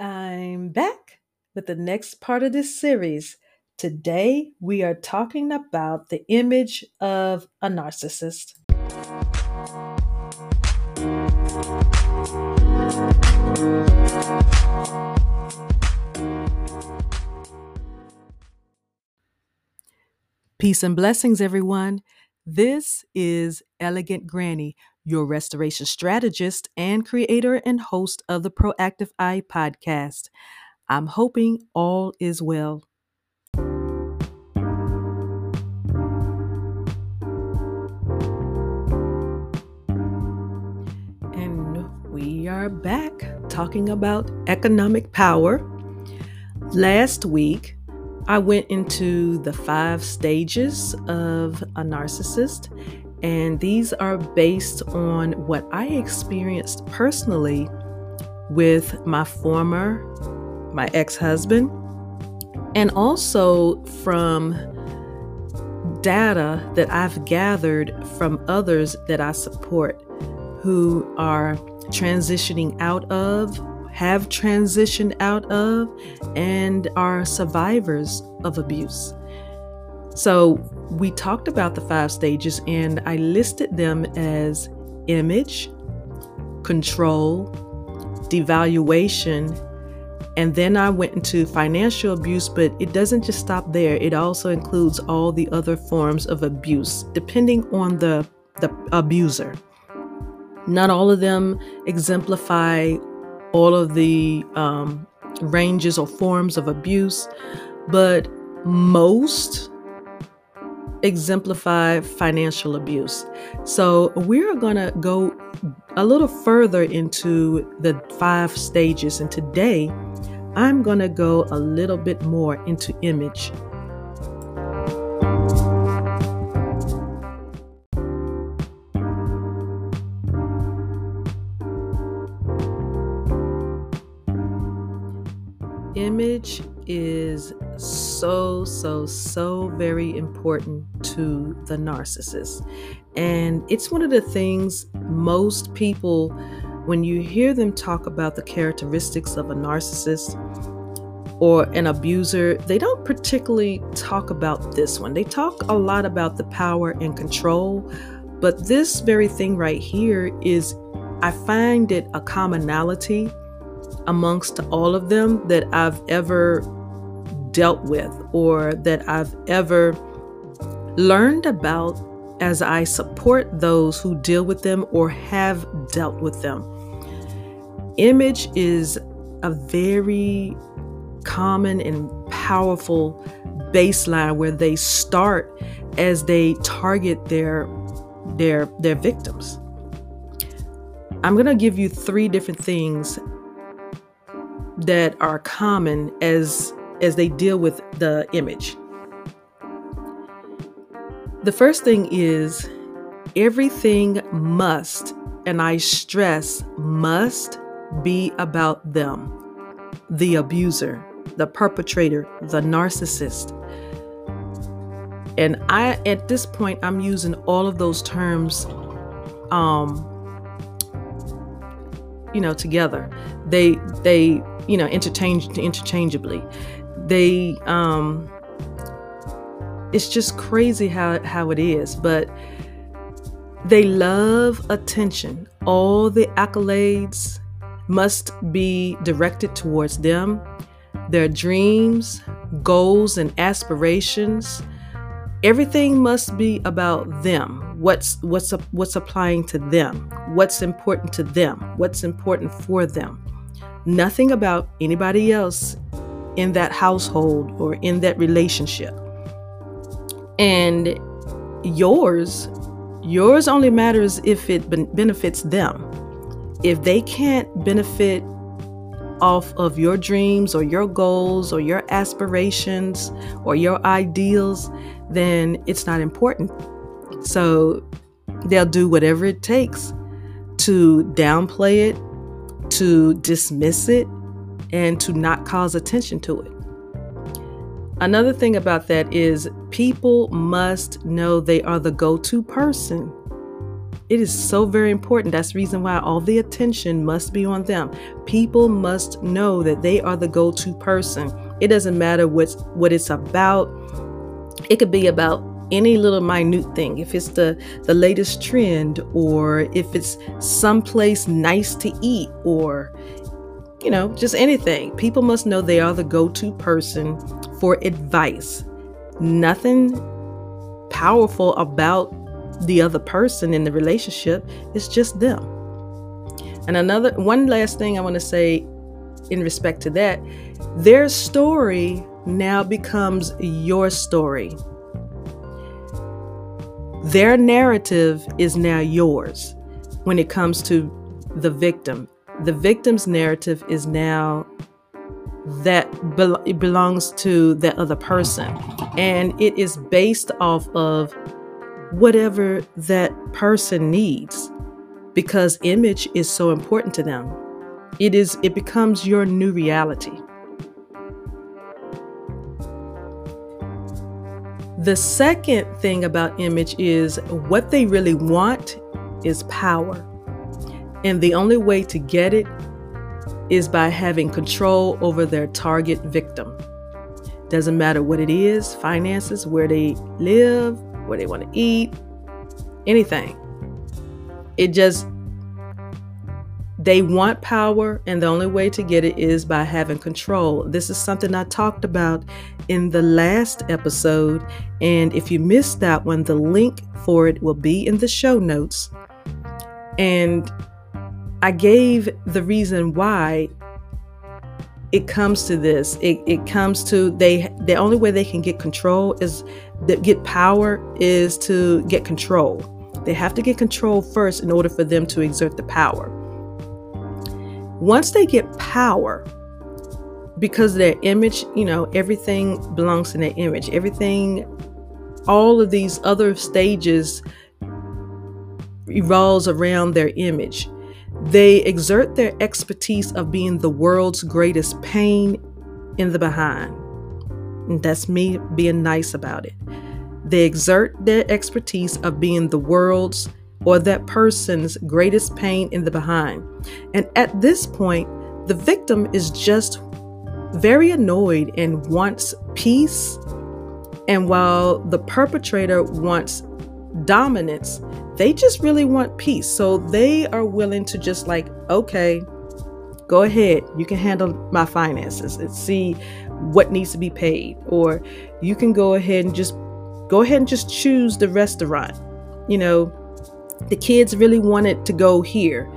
I'm back with the next part of this series. Today, we are talking about the image of a narcissist. Peace and blessings, everyone. This is Elegant Granny, your restoration strategist and creator and host of the Proactive Eye podcast. I'm hoping all is well. And we are back talking about economic power. Last week, I went into the five stages of a narcissist, and these are based on what I experienced personally with my former, my ex husband, and also from data that I've gathered from others that I support who are transitioning out of have transitioned out of and are survivors of abuse. So, we talked about the five stages and I listed them as image, control, devaluation, and then I went into financial abuse, but it doesn't just stop there. It also includes all the other forms of abuse, depending on the, the abuser. Not all of them exemplify all of the um, ranges or forms of abuse, but most exemplify financial abuse. So we're going to go a little further into the five stages. And today I'm going to go a little bit more into image. So, so, so very important to the narcissist. And it's one of the things most people, when you hear them talk about the characteristics of a narcissist or an abuser, they don't particularly talk about this one. They talk a lot about the power and control. But this very thing right here is, I find it a commonality amongst all of them that I've ever dealt with or that I've ever learned about as I support those who deal with them or have dealt with them. Image is a very common and powerful baseline where they start as they target their their their victims. I'm going to give you three different things that are common as as they deal with the image. The first thing is everything must, and I stress must be about them. The abuser, the perpetrator, the narcissist. And I at this point I'm using all of those terms um you know together. They they you know, interchange interchangeably. They um it's just crazy how how it is, but they love attention. All the accolades must be directed towards them. Their dreams, goals and aspirations, everything must be about them. What's what's what's applying to them? What's important to them? What's important for them? nothing about anybody else in that household or in that relationship. And yours, yours only matters if it benefits them. If they can't benefit off of your dreams or your goals or your aspirations or your ideals, then it's not important. So they'll do whatever it takes to downplay it, to dismiss it and to not cause attention to it. Another thing about that is people must know they are the go to person It is so very important. That's the reason why all the attention must be on them. People must know that they are the go-to person. It doesn't matter what's what it's about. It could be about any little minute thing if it's the the latest trend or if it's someplace nice to eat or you know just anything people must know they are the go-to person for advice nothing powerful about the other person in the relationship, it's just them. And another one last thing I want to say in respect to that, their story now becomes your story. Their narrative is now yours when it comes to the victim. The victim's narrative is now that be- it belongs to that other person and it is based off of whatever that person needs because image is so important to them. It is it becomes your new reality. The second thing about image is what they really want is power. And the only way to get it is by having control over their target victim. Doesn't matter what it is, finances, where they live, where they want to eat, anything. It just, they want power, and the only way to get it is by having control. This is something I talked about in the last episode. And if you missed that one, the link for it will be in the show notes. And I gave the reason why it comes to this. It, it comes to they the only way they can get control is that get power is to get control. They have to get control first in order for them to exert the power. Once they get power, because their image, you know, everything belongs in their image. Everything, all of these other stages revolves around their image. They exert their expertise of being the world's greatest pain in the behind. And that's me being nice about it. They exert their expertise of being the world's or that person's greatest pain in the behind. And at this point, the victim is just very annoyed and wants peace. And while the perpetrator wants dominance, they just really want peace. So they are willing to just like, okay, go ahead. You can handle my finances and see what needs to be paid. Or you can go ahead and just go ahead and just choose the restaurant. You know, the kids really wanted to go here.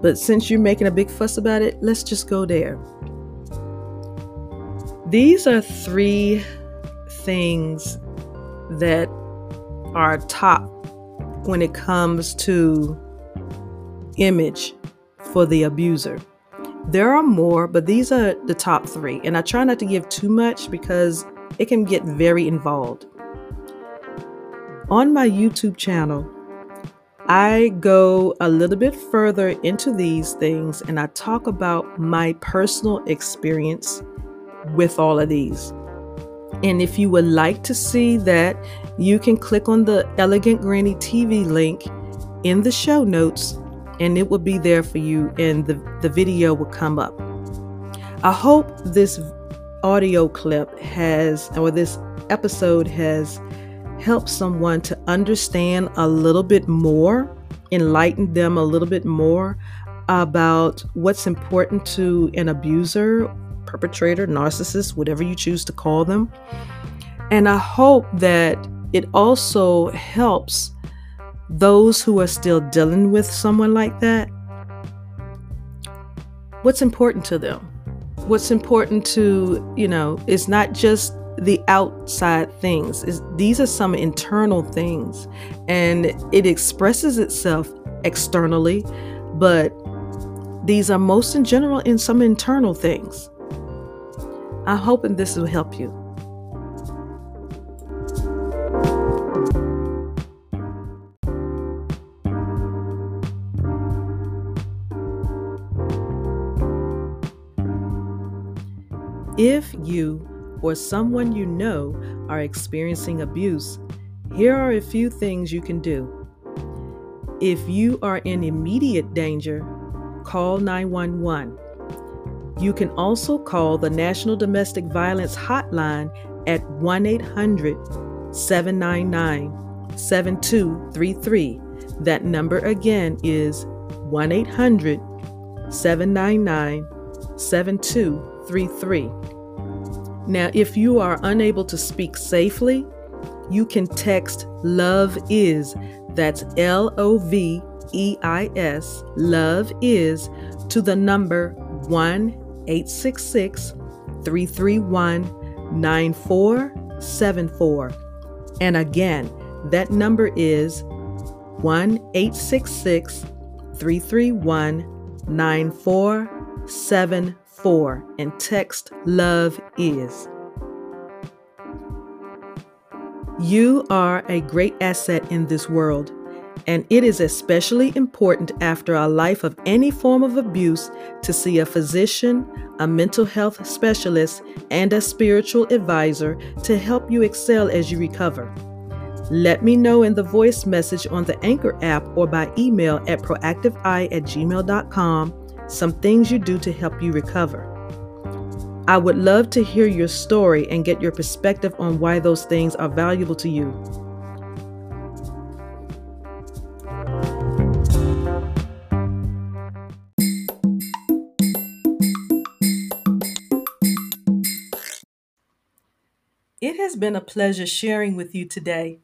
But since you're making a big fuss about it, let's just go there. These are three things that are top when it comes to image for the abuser. There are more, but these are the top three. And I try not to give too much because it can get very involved. On my YouTube channel, I go a little bit further into these things and I talk about my personal experience with all of these. And if you would like to see that, you can click on the Elegant Granny TV link in the show notes and it will be there for you and the, the video will come up. I hope this audio clip has, or this episode has helped someone to understand a little bit more, enlighten them a little bit more about what's important to an abuser perpetrator, narcissist, whatever you choose to call them. And I hope that it also helps those who are still dealing with someone like that. What's important to them? What's important to, you know, it's not just the outside things. It's, these are some internal things, and it expresses itself externally, but these are most in general in some internal things. I'm hoping this will help you. If you or someone you know are experiencing abuse, here are a few things you can do. If you are in immediate danger, call 911. You can also call the National Domestic Violence Hotline at 1 800 799 7233. That number again is 1 800 799 7233. Now, if you are unable to speak safely, you can text Love Is, that's L O V E I S, Love Is, to the number 1 866 331 9474. And again, that number is 1 866 331 9474 and text Love Is. You are a great asset in this world, and it is especially important after a life of any form of abuse to see a physician, a mental health specialist, and a spiritual advisor to help you excel as you recover. Let me know in the voice message on the Anchor app or by email at proactiveeye at gmail.com some things you do to help you recover. I would love to hear your story and get your perspective on why those things are valuable to you. It has been a pleasure sharing with you today.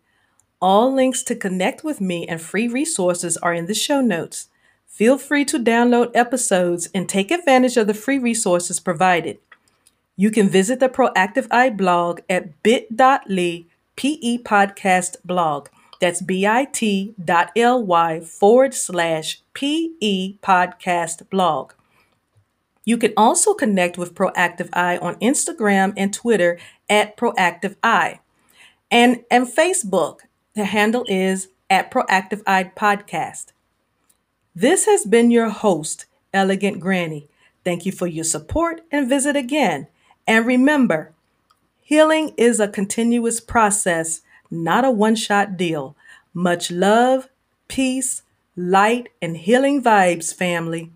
All links to connect with me and free resources are in the show notes. Feel free to download episodes and take advantage of the free resources provided. You can visit the Proactive Eye blog at bit.ly PE podcast blog. That's bit.ly forward slash PE podcast blog. You can also connect with Proactive Eye on Instagram and Twitter at Proactive Eye. And, and Facebook, the handle is at Proactive Eye Podcast. This has been your host, Elegant Granny. Thank you for your support and visit again and remember, healing is a continuous process, not a one shot deal. Much love, peace, light, and healing vibes, family.